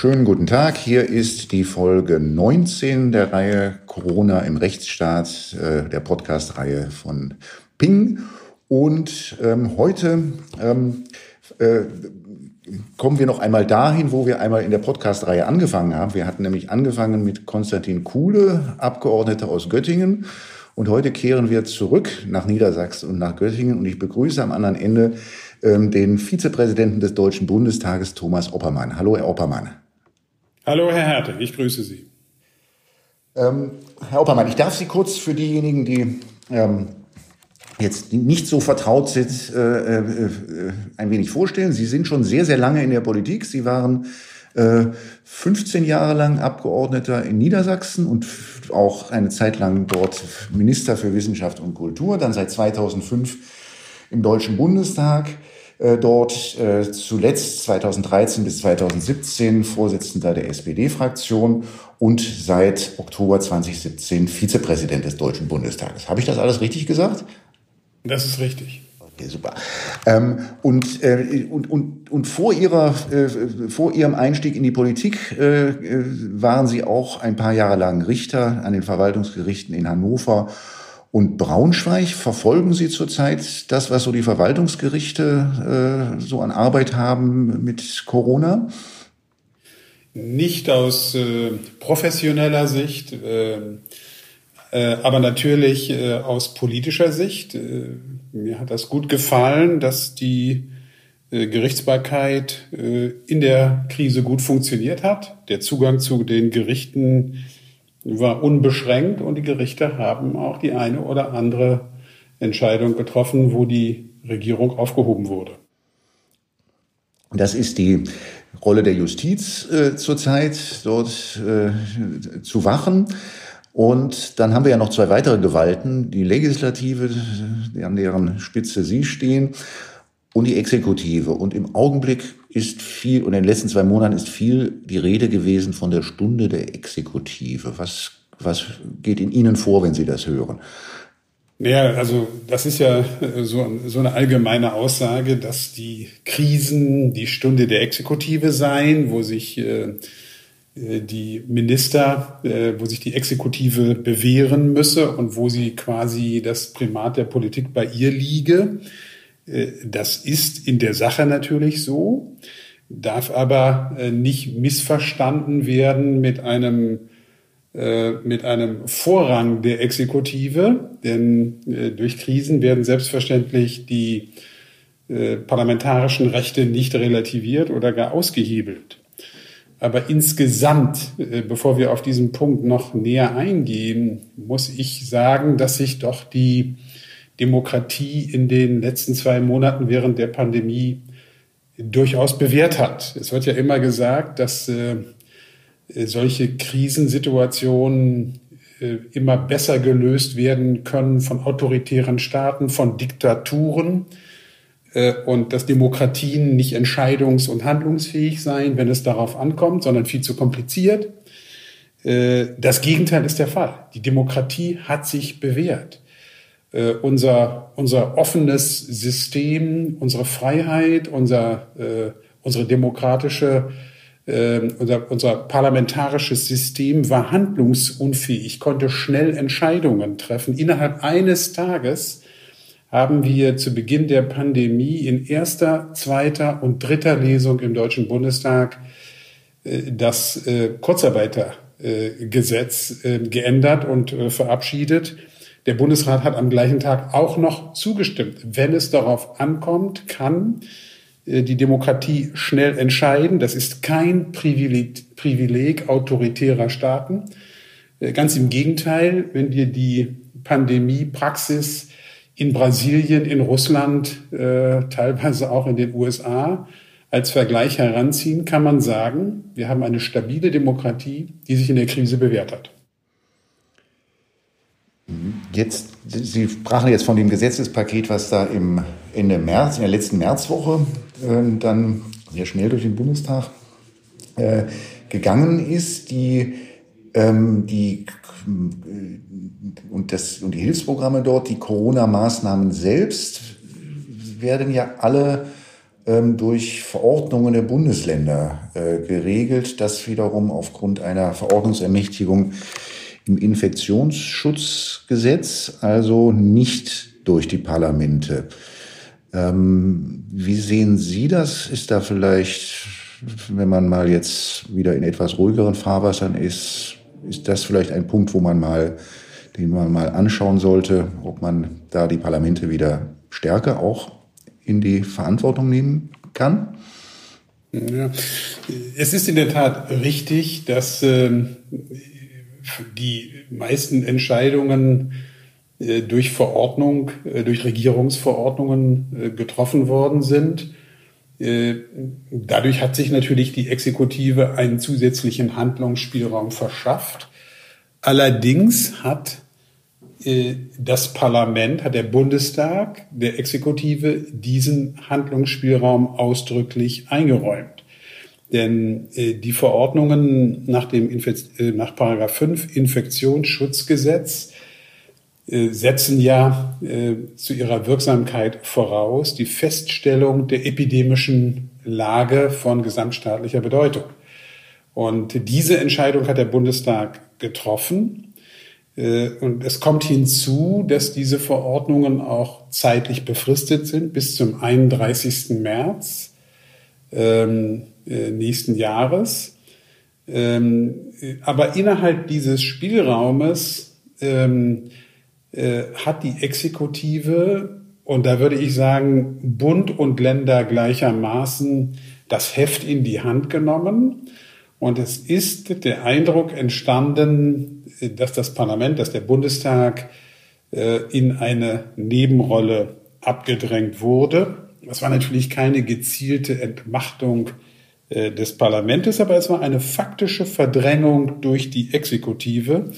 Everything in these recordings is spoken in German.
Schönen guten Tag. Hier ist die Folge 19 der Reihe Corona im Rechtsstaat, äh, der Podcast-Reihe von Ping. Und ähm, heute ähm, äh, kommen wir noch einmal dahin, wo wir einmal in der Podcast-Reihe angefangen haben. Wir hatten nämlich angefangen mit Konstantin Kuhle, Abgeordneter aus Göttingen. Und heute kehren wir zurück nach Niedersachsen und nach Göttingen. Und ich begrüße am anderen Ende ähm, den Vizepräsidenten des Deutschen Bundestages, Thomas Oppermann. Hallo, Herr Oppermann. Hallo, Herr Härte, ich grüße Sie. Ähm, Herr Oppermann, ich darf Sie kurz für diejenigen, die ähm, jetzt nicht so vertraut sind, äh, äh, ein wenig vorstellen. Sie sind schon sehr, sehr lange in der Politik. Sie waren äh, 15 Jahre lang Abgeordneter in Niedersachsen und auch eine Zeit lang dort Minister für Wissenschaft und Kultur, dann seit 2005 im Deutschen Bundestag. Äh, dort äh, zuletzt 2013 bis 2017 Vorsitzender der SPD-Fraktion und seit Oktober 2017 Vizepräsident des Deutschen Bundestages. Habe ich das alles richtig gesagt? Das ist richtig. Okay, super. Ähm, und, äh, und, und, und vor, ihrer, äh, vor Ihrem Einstieg in die Politik äh, äh, waren Sie auch ein paar Jahre lang Richter an den Verwaltungsgerichten in Hannover und Braunschweig. Verfolgen Sie zurzeit das, was so die Verwaltungsgerichte äh, so an Arbeit haben mit Corona? Nicht aus äh, professioneller Sicht. Äh äh, aber natürlich äh, aus politischer Sicht, äh, mir hat das gut gefallen, dass die Gerichtsbarkeit in der Krise gut funktioniert hat. Der Zugang zu den Gerichten war unbeschränkt und die Gerichte haben auch die eine oder andere Entscheidung getroffen, wo die Regierung aufgehoben wurde. Das ist die Rolle der Justiz äh, zurzeit, dort äh, zu wachen. Und dann haben wir ja noch zwei weitere Gewalten, die Legislative, an deren Spitze Sie stehen, und die Exekutive. Und im Augenblick ist viel, und in den letzten zwei Monaten ist viel die Rede gewesen von der Stunde der Exekutive. Was, was geht in Ihnen vor, wenn Sie das hören? Naja, also das ist ja so, so eine allgemeine Aussage, dass die Krisen die Stunde der Exekutive seien, wo sich äh, äh, die Minister, äh, wo sich die Exekutive bewähren müsse und wo sie quasi das Primat der Politik bei ihr liege. Äh, das ist in der Sache natürlich so, darf aber nicht missverstanden werden mit einem mit einem Vorrang der Exekutive, denn durch Krisen werden selbstverständlich die parlamentarischen Rechte nicht relativiert oder gar ausgehebelt. Aber insgesamt, äh, bevor wir auf diesen Punkt noch näher eingehen, muss ich sagen, dass sich doch die Demokratie in den letzten zwei Monaten während der Pandemie durchaus bewährt hat. Es wird ja immer gesagt, dass äh, solche Krisensituationen äh, immer besser gelöst werden können von autoritären Staaten, von Diktaturen äh, und dass Demokratien nicht entscheidungs- und handlungsfähig seien, wenn es darauf ankommt, sondern viel zu kompliziert. Äh, das Gegenteil ist der Fall. Die Demokratie hat sich bewährt. Äh, unser, unser offenes System, unsere Freiheit, unser, unsere demokratische, unser, unser parlamentarisches System war handlungsunfähig, konnte schnell Entscheidungen treffen. Innerhalb eines Tages haben wir zu Beginn der Pandemie in erster, zweiter und dritter Lesung im Deutschen Bundestag äh, das äh, Kurzarbeitergesetz äh, geändert und verabschiedet. Der Bundesrat hat am gleichen Tag auch noch zugestimmt. Wenn es darauf ankommt, kann die Demokratie schnell entscheiden. Das ist kein Privileg, Privileg autoritärer Staaten. Ganz im Gegenteil, wenn wir die Pandemiepraxis in Brasilien, in Russland, äh, teilweise auch in den USA als Vergleich heranziehen, kann man sagen, wir haben eine stabile Demokratie, die sich in der Krise bewährt hat. Jetzt, Sie sprachen jetzt von dem Gesetzespaket, was da im Ende März, in der letzten Märzwoche, äh, dann sehr schnell durch den Bundestag äh, gegangen ist. Die ähm, die, äh, und, das, und die Hilfsprogramme dort, die Corona-Maßnahmen selbst werden ja alle ähm, durch Verordnungen der Bundesländer äh, geregelt, das wiederum aufgrund einer Verordnungsermächtigung im Infektionsschutzgesetz, also nicht durch die Parlamente. Ähm, wie sehen Sie das? Ist da vielleicht, wenn man mal jetzt wieder in etwas ruhigeren Fahrwassern ist, ist das vielleicht ein Punkt, wo man mal, den man mal anschauen sollte, ob man da die Parlamente wieder stärker auch in die Verantwortung nehmen kann? Ja. Es ist in der Tat richtig, dass äh, die meisten Entscheidungen äh, durch Verordnung, äh, durch Regierungsverordnungen äh, getroffen worden sind. Dadurch hat sich natürlich die Exekutive einen zusätzlichen Handlungsspielraum verschafft. Allerdings hat das Parlament, hat der Bundestag der Exekutive diesen Handlungsspielraum ausdrücklich eingeräumt. Denn äh, die Verordnungen nach dem Infekt, äh, nach Paragraph 5 Infektionsschutzgesetz äh, setzen ja äh, zu ihrer Wirksamkeit voraus die Feststellung der epidemischen Lage von gesamtstaatlicher Bedeutung. Und diese Entscheidung hat der Bundestag getroffen. Äh, und es kommt hinzu, dass diese Verordnungen auch zeitlich befristet sind bis zum 31. März ähm, äh, nächsten Jahres. Ähm, aber innerhalb dieses Spielraumes ähm, äh, hat die Exekutive, und da würde ich sagen, Bund und Länder gleichermaßen das Heft in die Hand genommen. Und es ist der Eindruck entstanden, dass das Parlament, dass der Bundestag äh, in eine Nebenrolle abgedrängt wurde. Das war natürlich keine gezielte Entmachtung äh, des Parlaments, aber es war eine faktische Verdrängung durch die Exekutive.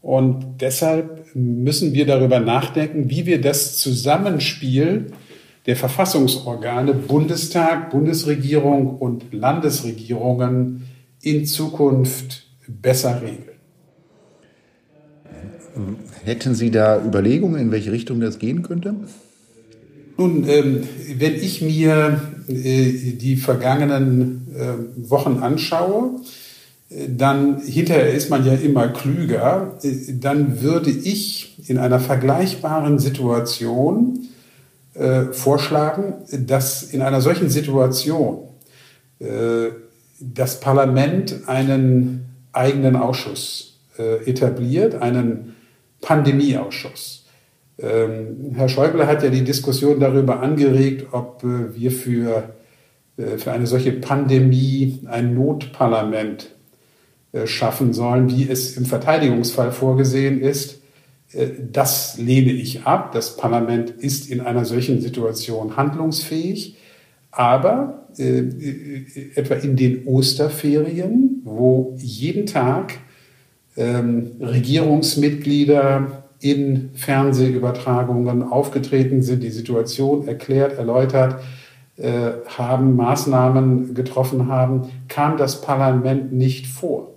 Und deshalb müssen wir darüber nachdenken, wie wir das Zusammenspiel der Verfassungsorgane Bundestag, Bundesregierung und Landesregierungen in Zukunft besser regeln. Hätten Sie da Überlegungen, in welche Richtung das gehen könnte? Nun, ähm, wenn ich mir äh, die vergangenen äh, Wochen anschaue, äh, dann hinterher ist man ja immer klüger, äh, dann würde ich in einer vergleichbaren Situation vorschlagen, dass in einer solchen Situation das Parlament einen eigenen Ausschuss etabliert, einen Pandemieausschuss. Ähm, Herr Schäuble hat ja die Diskussion darüber angeregt, ob äh, wir für, äh, für eine solche Pandemie ein Notparlament äh, schaffen sollen, wie es im Verteidigungsfall vorgesehen ist. Äh, das lehne ich ab. Das Parlament ist in einer solchen Situation handlungsfähig. Aber äh, äh, etwa in den Osterferien, wo jeden Tag ähm, Regierungsmitglieder in Fernsehübertragungen aufgetreten sind, die Situation erklärt, erläutert äh, haben, Maßnahmen getroffen haben, kam das Parlament nicht vor.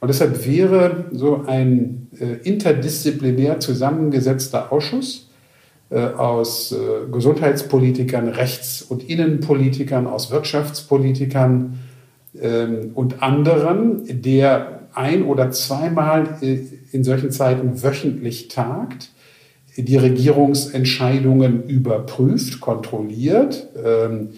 Und deshalb wäre so ein äh, interdisziplinär zusammengesetzter Ausschuss äh, aus äh, Gesundheitspolitikern, Rechts- und Innenpolitikern, aus Wirtschaftspolitikern ähm, und anderen, der ein oder zweimal äh, in solchen Zeiten wöchentlich tagt, die Regierungsentscheidungen überprüft, kontrolliert, ähm,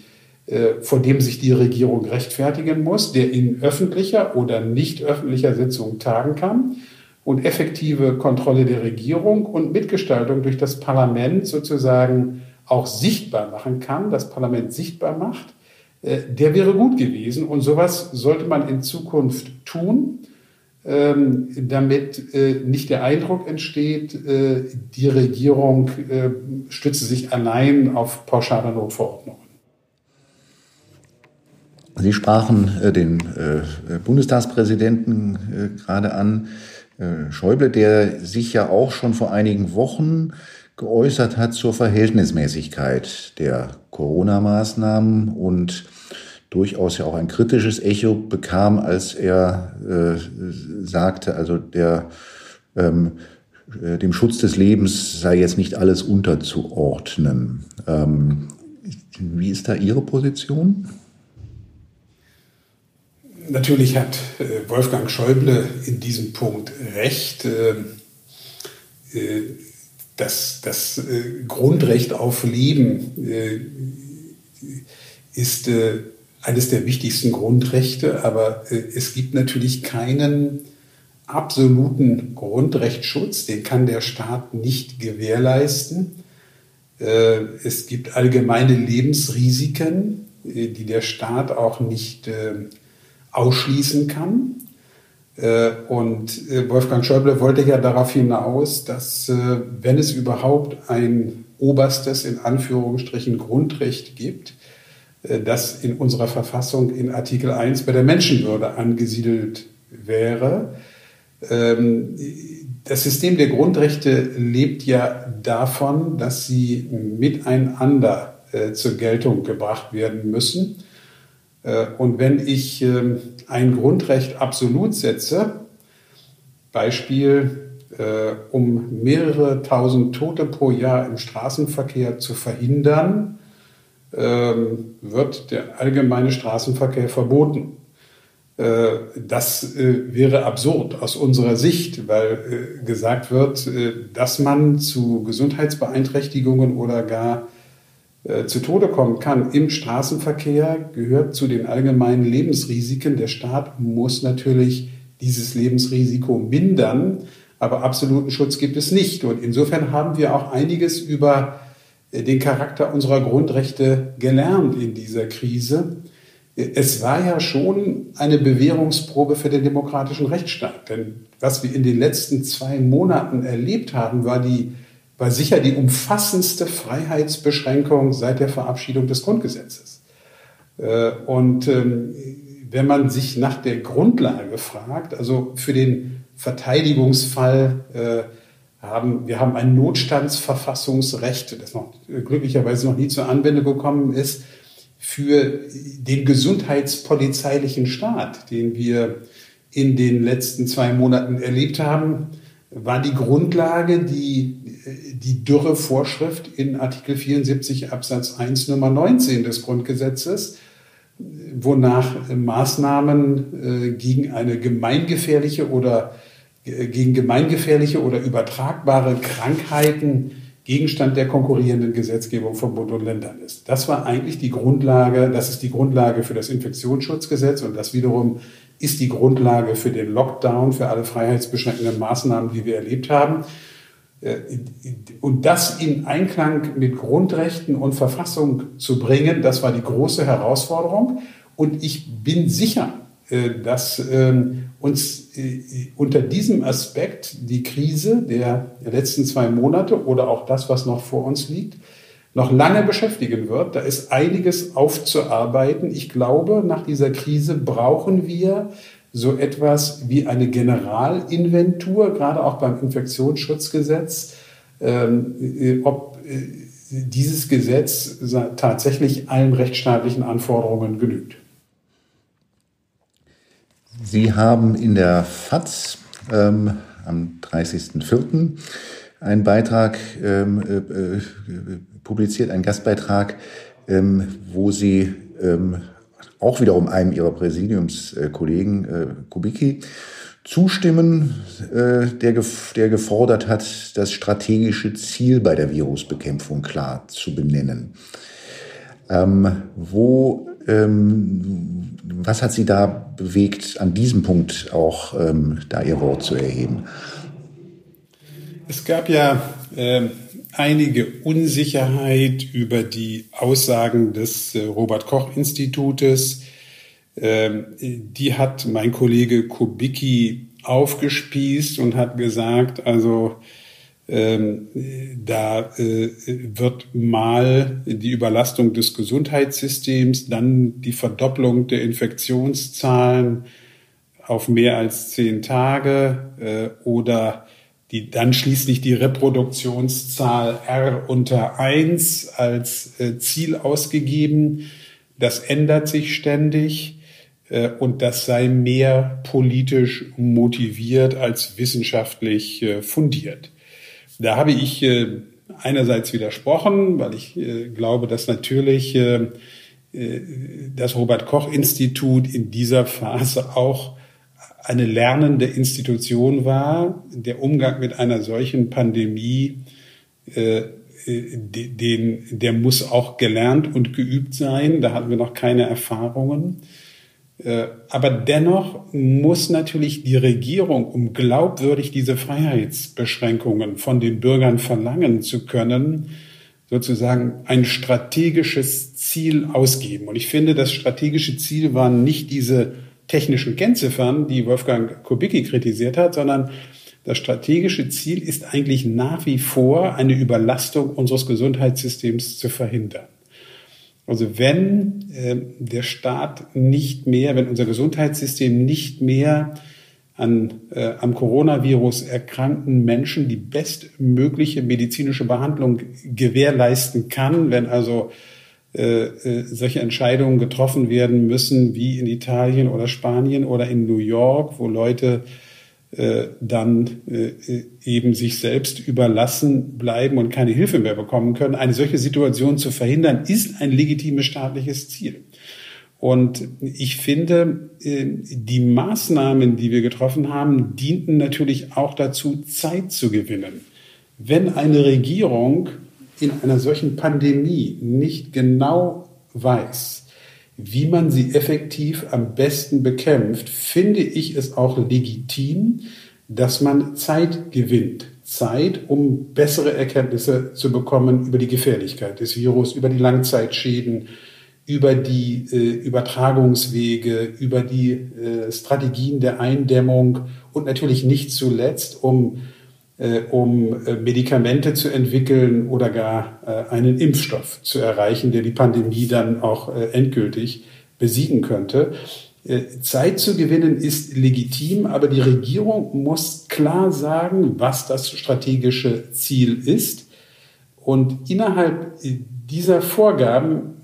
äh, vor dem sich die Regierung rechtfertigen muss, der in öffentlicher oder nicht öffentlicher Sitzung tagen kann und effektive Kontrolle der Regierung und Mitgestaltung durch das Parlament sozusagen auch sichtbar machen kann, das Parlament sichtbar macht, äh, der wäre gut gewesen. Und sowas sollte man in Zukunft tun. Ähm, damit äh, nicht der Eindruck entsteht, äh, die Regierung äh, stütze sich allein auf pauschale Notverordnungen. Sie sprachen den Bundestagspräsidenten gerade an, Schäuble, der sich ja auch schon vor einigen Wochen geäußert hat zur Verhältnismäßigkeit der Corona-Maßnahmen und durchaus ja auch ein kritisches Echo bekam, als er äh, sagte, also der ähm, äh, dem Schutz des Lebens sei jetzt nicht alles unterzuordnen. Ähm, Wie ist da Ihre Position? Natürlich hat äh, Wolfgang Schäuble in diesem Punkt recht. Ähm, äh, das, das Grundrecht auf Leben ist eines der wichtigsten Grundrechte, aber es gibt natürlich keinen absoluten Grundrechtsschutz, den kann der Staat nicht gewährleisten. Es gibt allgemeine Lebensrisiken, die der Staat auch nicht ausschließen kann. Äh, und äh, Wolfgang Schäuble wollte ja darauf hinaus, dass äh, wenn es überhaupt ein oberstes, in Anführungsstrichen, Grundrecht gibt, das in unserer Verfassung in Artikel 1 bei der Menschenwürde angesiedelt wäre. Ähm, das System der Grundrechte lebt ja davon, dass sie miteinander zur Geltung gebracht werden müssen. Äh, und wenn ich ähm, ein Grundrecht absolut setze, Beispiel, äh, um mehrere tausend Tote pro Jahr im Straßenverkehr zu verhindern, ähm, wird der allgemeine Straßenverkehr verboten. Äh, das wäre absurd aus unserer Sicht, weil gesagt wird, dass man zu Gesundheitsbeeinträchtigungen oder gar äh, zu Tode kommen kann im Straßenverkehr, gehört zu den allgemeinen Lebensrisiken. Der Staat muss natürlich dieses Lebensrisiko mindern, aber absoluten Schutz gibt es nicht. Und insofern haben wir auch einiges über äh, den Charakter unserer Grundrechte gelernt in dieser Krise. Es war ja schon eine Bewährungsprobe für den demokratischen Rechtsstaat. Denn was wir in den letzten zwei Monaten erlebt haben, war die war sicher die umfassendste Freiheitsbeschränkung seit der Verabschiedung des Grundgesetzes. Äh, und ähm, wenn man sich nach der Grundlage fragt, also für den Verteidigungsfall äh, haben wir haben ein Notstandsverfassungsrecht, das noch glücklicherweise noch nie zur Anwendung gekommen ist, für den gesundheitspolizeilichen Staat, den wir in den letzten zwei Monaten erlebt haben, war die Grundlage die die Dürrevorschrift in Artikel 74 Absatz 1 Nummer 19 des Grundgesetzes, wonach Maßnahmen äh, gegen eine gemeingefährliche oder äh, gegen gemeingefährliche oder übertragbare Krankheiten Gegenstand der konkurrierenden Gesetzgebung von Bund und Ländern ist. Das war eigentlich die Grundlage, das ist die Grundlage für das Infektionsschutzgesetz und das wiederum ist die Grundlage für den Lockdown, für alle freiheitsbeschränkenden Maßnahmen, die wir erlebt haben. Äh, und das in Einklang mit Grundrechten und Verfassung zu bringen, das war die große Herausforderung. Und ich bin sicher, äh, dass ähm, uns äh, unter diesem Aspekt die Krise der letzten zwei Monate oder auch das, was noch vor uns liegt, noch lange beschäftigen wird. Da ist einiges aufzuarbeiten. Ich glaube, nach dieser Krise brauchen wir so etwas wie eine Generalinventur, gerade auch beim Infektionsschutzgesetz, ähm, äh, ob äh, dieses Gesetz tatsächlich allen rechtsstaatlichen Anforderungen genügt. Sie haben in der FAZ ähm, am 30.04. einen Beitrag ähm, äh, äh, publiziert, einen Gastbeitrag, ähm, wo Sie ähm, auch wiederum einem ihrer Präsidiumskollegen, äh, Kubicki, zustimmen, äh, der, der gefordert hat, das strategische Ziel bei der Virusbekämpfung klar zu benennen. Ähm, wo, was hat Sie da bewegt, an diesem Punkt auch ähm, da Ihr Wort zu erheben? Es gab ja äh, einige Unsicherheit über die Aussagen des äh, Robert Koch Institutes. Ähm, die hat mein Kollege Kubicki aufgespießt und hat gesagt, also ähm, da äh, wird mal die Überlastung des Gesundheitssystems, dann die Verdopplung der Infektionszahlen auf mehr als zehn Tage äh, oder die, dann schließlich die Reproduktionszahl R unter 1 als äh, Ziel ausgegeben. Das ändert sich ständig äh, und das sei mehr politisch motiviert als wissenschaftlich äh, fundiert. Da habe ich äh, einerseits widersprochen, weil ich äh, glaube, dass natürlich äh, das Robert Koch Institut in dieser Phase auch eine lernende Institution war. Der Umgang mit einer solchen Pandemie, äh, den, der muss auch gelernt und geübt sein. Da hatten wir noch keine Erfahrungen. Äh, aber dennoch muss natürlich die Regierung, um glaubwürdig diese Freiheitsbeschränkungen von den Bürgern verlangen zu können, sozusagen ein strategisches Ziel ausgeben. Und ich finde, das strategische Ziel waren nicht diese technischen Kennziffern, die Wolfgang Kubicki kritisiert hat, sondern das strategische Ziel ist eigentlich nach wie vor eine Überlastung unseres Gesundheitssystems zu verhindern. Also wenn äh, der Staat nicht mehr, wenn unser Gesundheitssystem nicht mehr an äh, am Coronavirus erkrankten Menschen die bestmögliche medizinische Behandlung gewährleisten kann, wenn also äh, äh, solche Entscheidungen getroffen werden müssen wie in Italien oder Spanien oder in New York, wo Leute dann äh, eben sich selbst überlassen bleiben und keine Hilfe mehr bekommen können. Eine solche Situation zu verhindern, ist ein legitimes staatliches Ziel. Und ich finde, äh, die Maßnahmen, die wir getroffen haben, dienten natürlich auch dazu, Zeit zu gewinnen. Wenn eine Regierung in einer solchen Pandemie nicht genau weiß, wie man sie effektiv am besten bekämpft, finde ich es auch legitim, dass man Zeit gewinnt. Zeit, um bessere Erkenntnisse zu bekommen über die Gefährlichkeit des Virus, über die Langzeitschäden, über die äh, Übertragungswege, über die äh, Strategien der Eindämmung und natürlich nicht zuletzt, um um äh, Medikamente zu entwickeln oder gar äh, einen Impfstoff zu erreichen, der die Pandemie dann auch endgültig besiegen könnte. Zeit zu gewinnen ist legitim, aber die Regierung muss klar sagen, was das strategische Ziel ist. Und innerhalb dieser Vorgaben,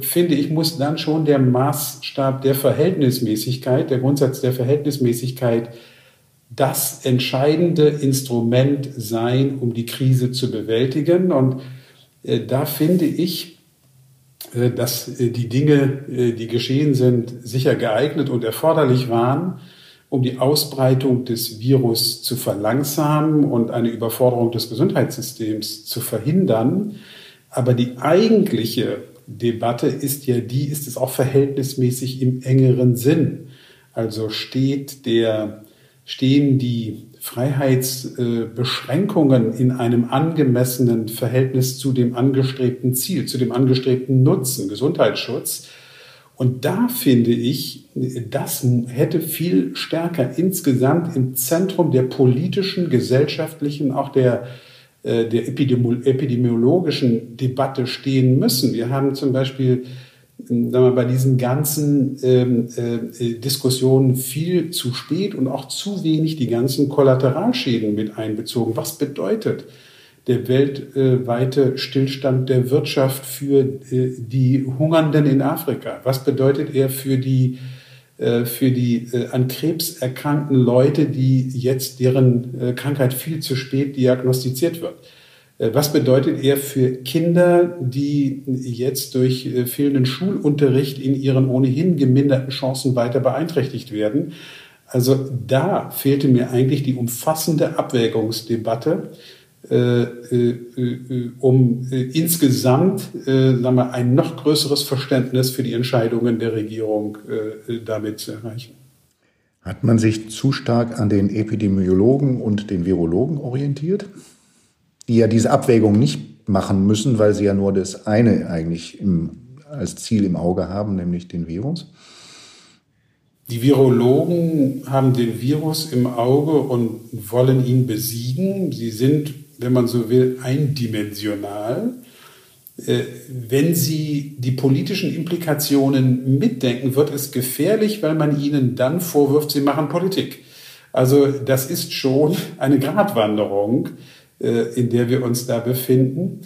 finde ich, muss dann schon der Maßstab der Verhältnismäßigkeit, der Grundsatz der Verhältnismäßigkeit das entscheidende Instrument sein, um die Krise zu bewältigen. Und äh, da finde ich, äh, dass äh, die Dinge, die geschehen sind, sicher geeignet und erforderlich waren, um die Ausbreitung des Virus zu verlangsamen und eine Überforderung des Gesundheitssystems zu verhindern. Aber die eigentliche Debatte ist ja die, ist es auch verhältnismäßig im engeren Sinn? Also steht der stehen die Freiheitsbeschränkungen in einem angemessenen Verhältnis zu dem angestrebten Ziel, zu dem angestrebten Nutzen, Gesundheitsschutz. Und da finde ich, das hätte viel stärker insgesamt im Zentrum der politischen, gesellschaftlichen, auch der, äh, der epidemiologischen Debatte stehen müssen. Wir haben zum Beispiel sagen wir, bei diesen ganzen ähm, äh, Diskussionen viel zu spät und auch zu wenig die ganzen Kollateralschäden mit einbezogen. Was bedeutet der weltweite Stillstand der Wirtschaft für äh, die Hungernden in Afrika? Was bedeutet er für die äh, für die äh, an Krebs erkrankten Leute, die jetzt deren äh, Krankheit viel zu spät diagnostiziert wird? Äh, was bedeutet er für Kinder, die jetzt durch äh, fehlenden Schulunterricht in ihren ohnehin geminderten Chancen weiter beeinträchtigt werden? Also da fehlte mir eigentlich die umfassende Abwägungsdebatte, äh, äh, äh, um äh, insgesamt sagen wir, ein noch größeres Verständnis für die Entscheidungen der Regierung damit zu erreichen. Hat man sich zu stark an den Epidemiologen und den Virologen orientiert? Die ja diese Abwägung nicht machen müssen, weil sie ja nur das eine eigentlich im, als Ziel im Auge haben, nämlich den Virus? Die Virologen haben den Virus im Auge und wollen ihn besiegen. Sie sind, wenn man so will, eindimensional. Äh, wenn Sie die politischen Implikationen mitdenken, wird es gefährlich, weil man Ihnen dann vorwirft, Sie machen Politik. Also das ist schon eine Gratwanderung in der wir uns da befinden.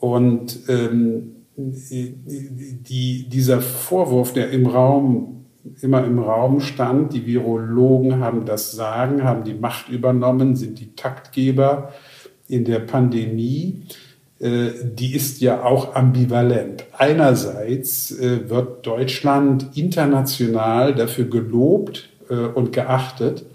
Und ähm, die, dieser Vorwurf, der im Raum, immer im Raum stand, die Virologen haben das Sagen, haben die Macht übernommen, sind die Taktgeber in der Pandemie, äh, die ist ja auch ambivalent. Einerseits äh, wird Deutschland international dafür gelobt äh, und geachtet,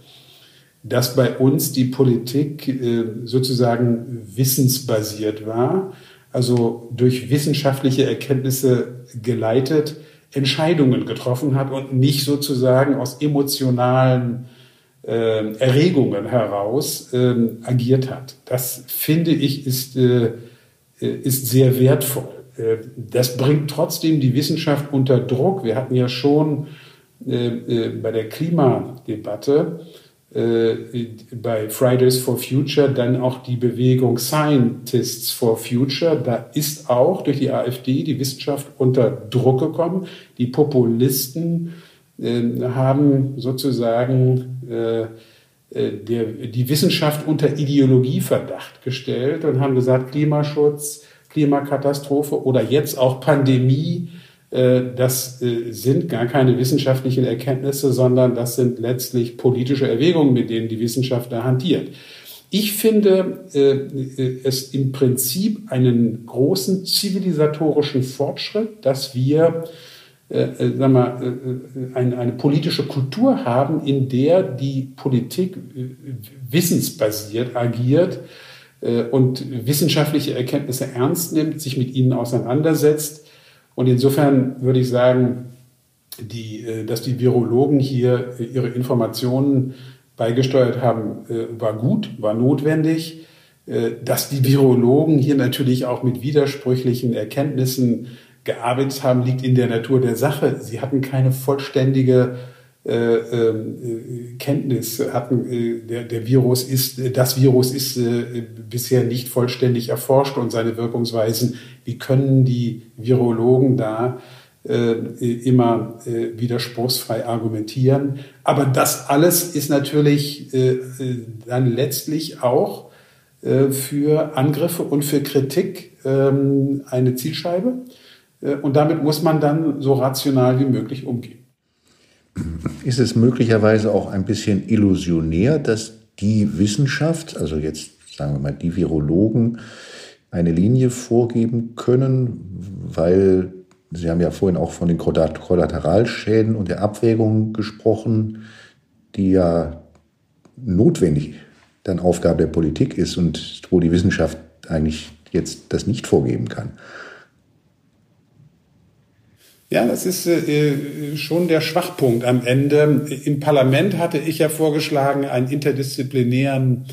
dass bei uns die Politik sozusagen wissensbasiert war, also durch wissenschaftliche Erkenntnisse geleitet Entscheidungen getroffen hat und nicht sozusagen aus emotionalen äh, Erregungen heraus äh, agiert hat. Das finde ich ist äh, äh, ist sehr wertvoll. Äh, das bringt trotzdem die Wissenschaft unter Druck. Wir hatten ja schon äh, bei der Klimadebatte bei Fridays for Future dann auch die Bewegung Scientists for Future. Da ist auch durch die AfD die Wissenschaft unter Druck gekommen. Die Populisten haben sozusagen äh, der, die Wissenschaft unter Ideologieverdacht gestellt und haben gesagt, Klimaschutz, Klimakatastrophe oder jetzt auch Pandemie, äh, das äh, sind gar keine wissenschaftlichen Erkenntnisse, sondern das sind letztlich politische Erwägungen, mit denen die Wissenschaft da hantiert. Ich finde es im Prinzip einen großen zivilisatorischen Fortschritt, dass wir äh, äh, sag mal, äh, eine, politische Kultur haben, in der die Politik äh, wissensbasiert agiert äh, und wissenschaftliche Erkenntnisse ernst nimmt, sich mit ihnen auseinandersetzt. Und insofern würde ich sagen, die, äh, dass die Virologen hier ihre Informationen beigesteuert haben, war gut, war notwendig. Dass die Virologen hier natürlich auch mit widersprüchlichen Erkenntnissen gearbeitet haben, liegt in der Natur der Sache. Sie hatten keine vollständige äh, äh, Kenntnis, hatten, äh, der, der Virus ist, das Virus ist äh, bisher nicht vollständig erforscht und seine Wirkungsweisen. Wie können die Virologen da äh, immer widerspruchsfrei argumentieren? Aber das alles ist natürlich dann letztlich auch für Angriffe und für Kritik ähm, eine Zielscheibe. Und damit muss man dann so rational wie möglich umgehen. Ist es möglicherweise auch ein bisschen illusionär, dass die Wissenschaft, also jetzt sagen wir mal die Virologen, eine Linie vorgeben können, weil Sie haben ja vorhin auch von den Kollateralschäden und der Abwägung gesprochen, die ja notwendig dann Aufgabe der Politik ist und wo die Wissenschaft eigentlich jetzt das nicht vorgeben kann. Ja, das ist äh, schon der Schwachpunkt am Ende. Im Parlament hatte ich ja vorgeschlagen, einen interdisziplinären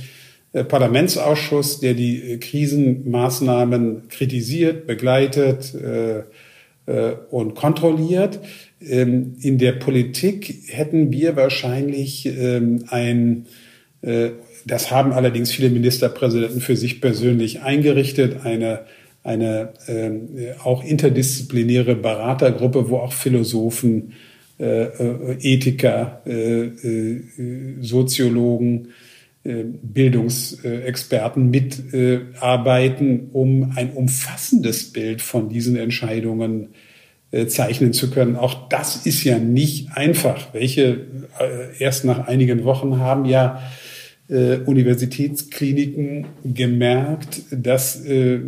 äh, Parlamentsausschuss, der die äh, Krisenmaßnahmen kritisiert, begleitet äh, äh, und kontrolliert. Ähm, in der Politik hätten wir wahrscheinlich ähm, ein äh, das haben allerdings viele Ministerpräsidenten für sich persönlich eingerichtet, eine eine äh, auch interdisziplinäre Beratergruppe, wo auch Philosophen, äh, äh Ethiker, äh, äh, Soziologen, äh, Bildungsexperten mitarbeiten, um ein umfassendes Bild von diesen Entscheidungen zeichnen zu können. Auch das ist ja nicht einfach. Welche erst nach einigen Wochen haben ja äh, Universitätskliniken gemerkt, dass äh,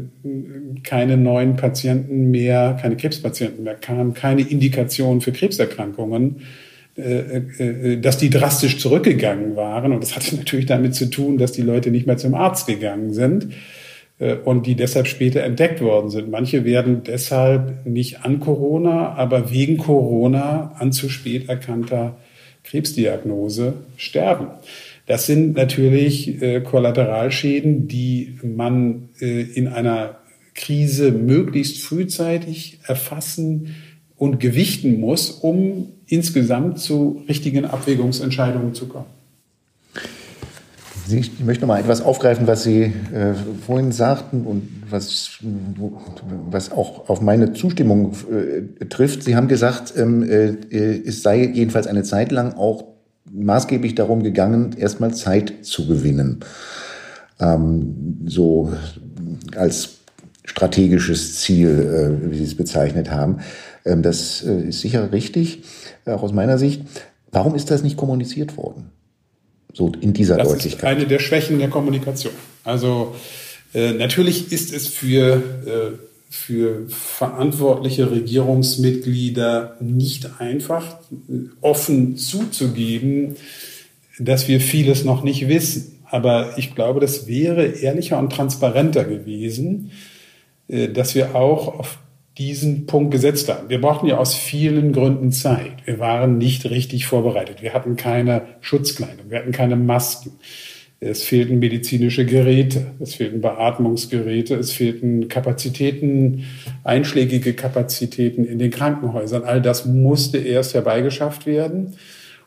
keine neuen Patienten mehr, keine Krebspatienten mehr kamen, keine Indikation für Krebserkrankungen, äh, äh, dass die drastisch zurückgegangen waren. Und das hatte natürlich damit zu tun, dass die Leute nicht mehr zum Arzt gegangen sind äh, und die deshalb später entdeckt worden sind. Manche werden deshalb nicht an Corona, aber wegen Corona an zu spät erkannter Krebsdiagnose sterben. Das sind natürlich äh, Kollateralschäden, die man äh, in einer Krise möglichst frühzeitig erfassen und gewichten muss, um insgesamt zu richtigen Abwägungsentscheidungen zu kommen. Ich möchte noch mal etwas aufgreifen, was Sie äh, vorhin sagten und was, was auch auf meine Zustimmung äh, trifft. Sie haben gesagt, ähm, äh, es sei jedenfalls eine Zeit lang auch maßgeblich darum gegangen, erstmal Zeit zu gewinnen. Ähm, so als strategisches Ziel, äh, wie Sie es bezeichnet haben. Ähm, das äh, ist sicher richtig, äh, auch aus meiner Sicht. Warum ist das nicht kommuniziert worden? So in dieser das Deutlichkeit. Das ist eine der Schwächen der Kommunikation. Also Äh, natürlich ist es für, äh, für verantwortliche Regierungsmitglieder nicht einfach, offen zuzugeben, dass wir vieles noch nicht wissen. Aber ich glaube, das wäre ehrlicher und transparenter gewesen, äh, dass wir auch auf diesen Punkt gesetzt haben. Wir brauchten ja aus vielen Gründen Zeit. Wir waren nicht richtig vorbereitet. Wir hatten keine Schutzkleidung, wir hatten keine Masken. Es fehlten medizinische Geräte, es fehlten Beatmungsgeräte, es fehlten Kapazitäten, einschlägige Kapazitäten in den Krankenhäusern. All das musste erst herbeigeschafft werden.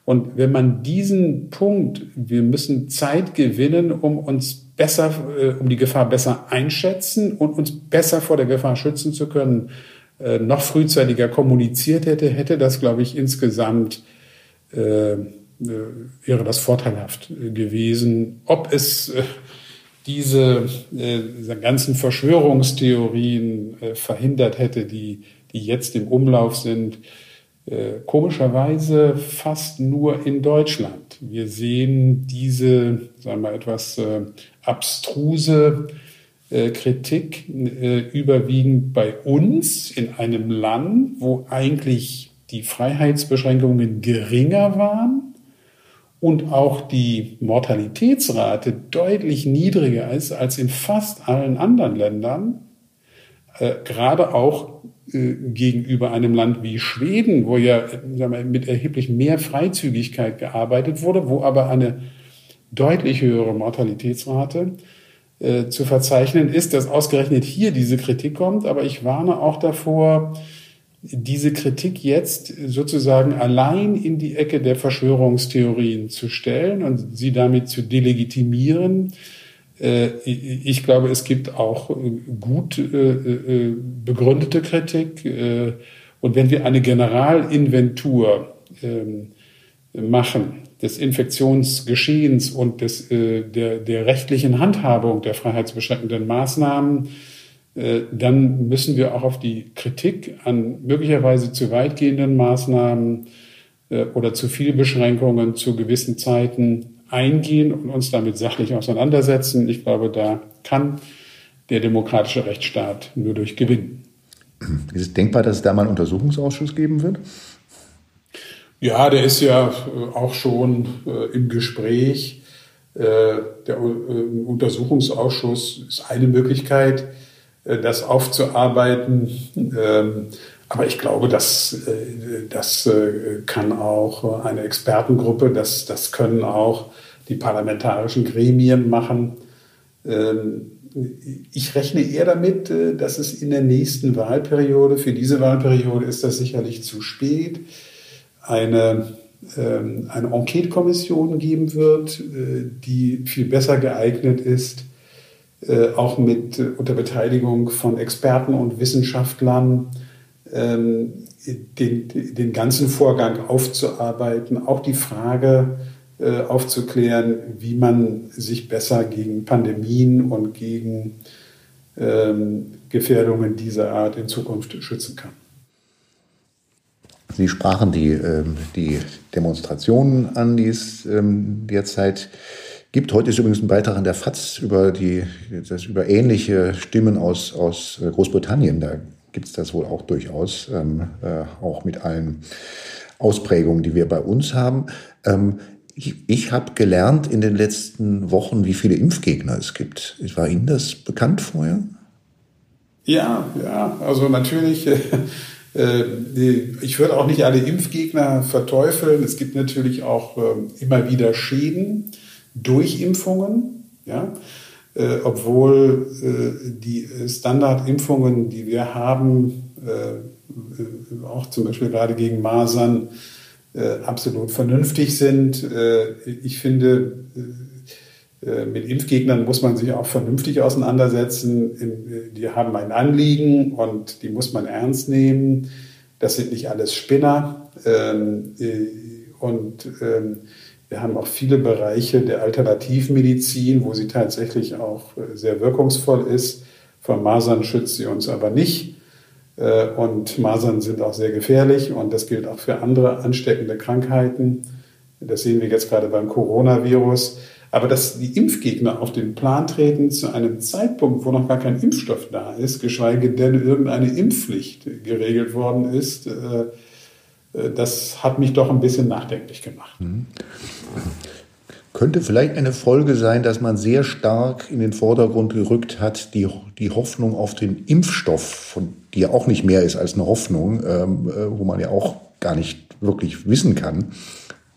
Und wenn man diesen Punkt, wir müssen Zeit gewinnen, um uns besser, äh, um die Gefahr besser einschätzen und uns besser vor der Gefahr schützen zu können, äh, noch frühzeitiger kommuniziert hätte, hätte das, glaube ich, insgesamt äh, wäre das vorteilhaft gewesen. Ob es diese, diese ganzen Verschwörungstheorien verhindert hätte, die, die jetzt im Umlauf sind, äh, komischerweise fast nur in Deutschland. Wir sehen diese, sagen wir etwas äh, abstruse äh, Kritik äh, überwiegend bei uns in einem Land, wo eigentlich die Freiheitsbeschränkungen geringer waren und auch die Mortalitätsrate deutlich niedriger ist als in fast allen anderen Ländern, äh, gerade auch äh, gegenüber einem Land wie Schweden, wo ja sagen wir, mit erheblich mehr Freizügigkeit gearbeitet wurde, wo aber eine deutlich höhere Mortalitätsrate äh, zu verzeichnen ist, dass ausgerechnet hier diese Kritik kommt. Aber ich warne auch davor, diese Kritik jetzt sozusagen allein in die Ecke der Verschwörungstheorien zu stellen und sie damit zu delegitimieren äh, ich glaube, es gibt auch äh, gut äh, begründete Kritik. Und wenn wir eine Generalinventur ähm, machen des Infektionsgeschehens und des, der, der rechtlichen Handhabung der freiheitsbeschränkenden Maßnahmen, dann müssen wir auch auf die Kritik an möglicherweise zu weitgehenden Maßnahmen oder zu viel Beschränkungen zu gewissen Zeiten eingehen und uns damit sachlich auseinandersetzen. Ich glaube, da kann der demokratische Rechtsstaat nur durch gewinnen. Ist es denkbar, dass es da mal einen Untersuchungsausschuss geben wird? Ja, der ist ja äh, auch schon äh, im Gespräch. Äh, der äh, Untersuchungsausschuss ist eine Möglichkeit, äh, das aufzuarbeiten. Ähm, aber ich glaube, das, äh, das kann auch eine Expertengruppe, das, das können auch die parlamentarischen Gremien machen. Ähm, ich rechne eher damit, äh, dass es in der nächsten Wahlperiode, für diese Wahlperiode ist das sicherlich zu spät, eine, ähm, eine Enquete-Kommission geben wird, äh, die viel besser geeignet ist, äh, auch mit unter Beteiligung von Experten und Wissenschaftlern ähm, den, den ganzen Vorgang aufzuarbeiten, auch die Frage, äh, aufzuklären, wie man sich besser gegen Pandemien und gegen ähm, Gefährdungen dieser Art in Zukunft schützen kann. Sie sprachen die, ähm, die Demonstrationen an, die es ähm, derzeit gibt. Heute ist übrigens ein Beitrag in der FAZ über, die, das, über ähnliche Stimmen aus, aus äh, Großbritannien. Da gibt es das wohl auch durchaus, ähm, äh, auch mit allen Ausprägungen, die wir bei uns haben. Ähm, ich, ich habe gelernt in den letzten Wochen, wie viele Impfgegner es gibt. War Ihnen das bekannt vorher? Ja, ja, also natürlich. Äh, äh ich würde auch nicht alle Impfgegner verteufeln. Es gibt natürlich auch äh, immer wieder Schäden durch Impfungen. Ja? Äh, obwohl äh, die Standardimpfungen, die wir haben, äh, auch zum Beispiel gerade gegen Masern, äh, absolut vernünftig sind. Äh, ich finde, äh, mit Impfgegnern muss man sich auch vernünftig auseinandersetzen. Die haben ein Anliegen und die muss man ernst nehmen. Das sind nicht alles Spinner. Ähm, und ähm, wir haben auch viele Bereiche der Alternativmedizin, wo sie tatsächlich auch sehr wirkungsvoll ist. Vor Masern schützt sie uns aber nicht. Äh, und Masern sind auch sehr gefährlich und das gilt auch für andere ansteckende Krankheiten. Das sehen wir jetzt gerade beim Coronavirus. Aber dass die Impfgegner auf den Plan treten zu einem Zeitpunkt, wo noch gar kein Impfstoff da ist, geschweige denn irgendeine Impfpflicht geregelt worden ist, äh, äh, das hat mich doch ein bisschen nachdenklich gemacht. Mhm. Könnte vielleicht eine Folge sein, dass man sehr stark in den Vordergrund gerückt hat, die, die Hoffnung auf den Impfstoff, von, die ja auch nicht mehr ist als eine Hoffnung, ähm, äh, wo man ja auch gar nicht wirklich wissen kann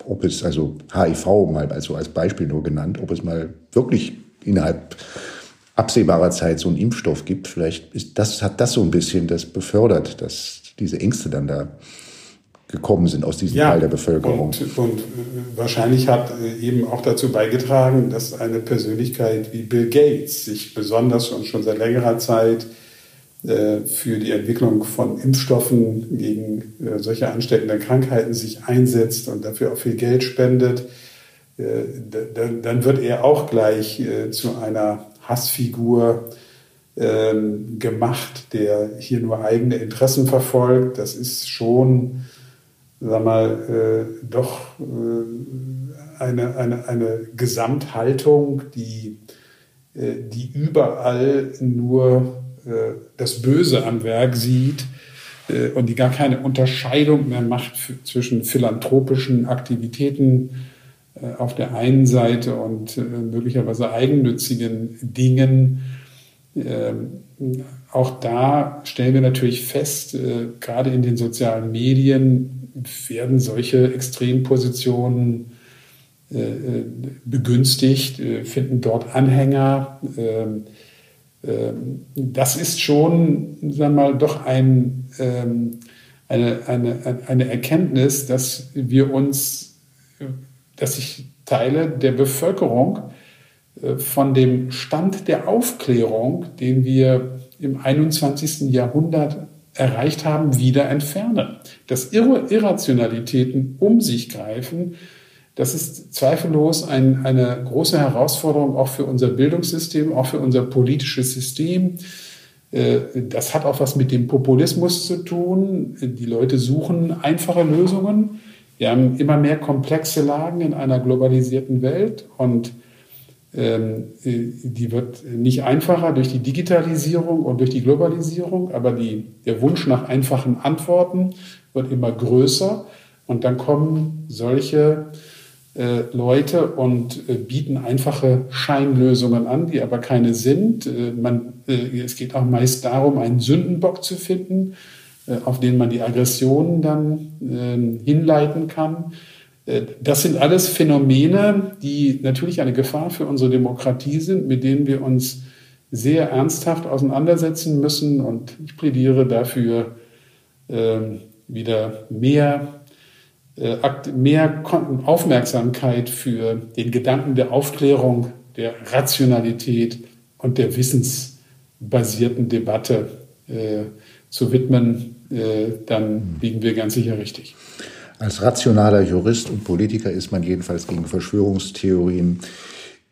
ob es also HIV mal also als Beispiel nur genannt, ob es mal wirklich innerhalb absehbarer Zeit so einen Impfstoff gibt. Vielleicht ist das, hat das so ein bisschen das befördert, dass diese Ängste dann da gekommen sind aus diesem ja, Teil der Bevölkerung. Und, und, wahrscheinlich hat äh, eben auch dazu beigetragen, dass eine Persönlichkeit wie Bill Gates sich besonders und schon seit längerer Zeit äh, für die Entwicklung von Impfstoffen gegen äh, solche ansteckenden Krankheiten sich einsetzt und dafür auch viel Geld spendet, äh, dann wird er auch gleich zu einer Hassfigur ähm, gemacht, der hier nur eigene Interessen verfolgt. Das ist schon, sag mal, doch eine, eine, eine Gesamthaltung, die, die überall nur äh, das Böse am Werk sieht äh, und die gar keine Unterscheidung mehr macht zwischen philanthropischen Aktivitäten äh, auf der einen Seite und möglicherweise eigennützigen Dingen. Auch da stellen wir natürlich fest, gerade in den sozialen Medien werden solche Extrempositionen begünstigt, finden dort Anhänger. Ähm, ähm, das ist schon, sagen wir mal, doch ein, ähm, eine, eine, eine Erkenntnis, dass wir uns, dass sich Teile der Bevölkerung äh, von dem Stand der Aufklärung, den wir im 21. Jahrhundert erreicht haben, wieder entfernen. Dass Irrationalitäten um sich greifen, das ist zweifellos ein, eine große Herausforderung auch für unser Bildungssystem, auch für unser politisches System. Äh, das hat auch was mit dem Populismus zu tun. Die Leute suchen einfache Lösungen. Wir haben immer mehr komplexe Lagen in einer globalisierten Welt und die wird nicht einfacher durch die Digitalisierung und durch die Globalisierung, aber die, der Wunsch nach einfachen Antworten wird immer größer und dann kommen solche äh, Leute und äh, bieten einfache Scheinlösungen an, die aber keine sind. Äh, man, äh, es geht auch meist darum, einen Sündenbock zu finden, äh, auf den man die Aggressionen dann ähm, hinleiten kann. Äh, das sind alles Phänomene, die natürlich eine Gefahr für unsere Demokratie sind, mit denen wir uns sehr ernsthaft auseinandersetzen müssen. Und ich plädiere dafür, ähm, wieder mehr äh, mehr Aufmerksamkeit für den Gedanken der Aufklärung, der Rationalität und der wissensbasierten Debatte äh, zu widmen, dann liegen wir ganz sicher richtig. Als rationaler Jurist und Politiker ist man jedenfalls gegen Verschwörungstheorien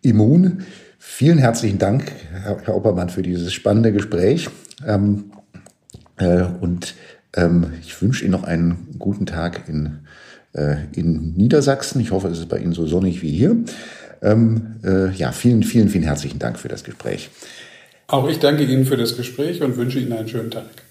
immun. Vielen herzlichen Dank, Herr Oppermann, für dieses spannende Gespräch. Ähm, äh, und ähm, ich wünsche Ihnen noch einen guten Tag in äh, in Niedersachsen. Ich hoffe, es ist bei Ihnen so sonnig wie hier. Ähm, äh, ja, vielen, vielen, vielen herzlichen Dank für das Gespräch. Auch ich danke Ihnen für das Gespräch und wünsche Ihnen einen schönen Tag.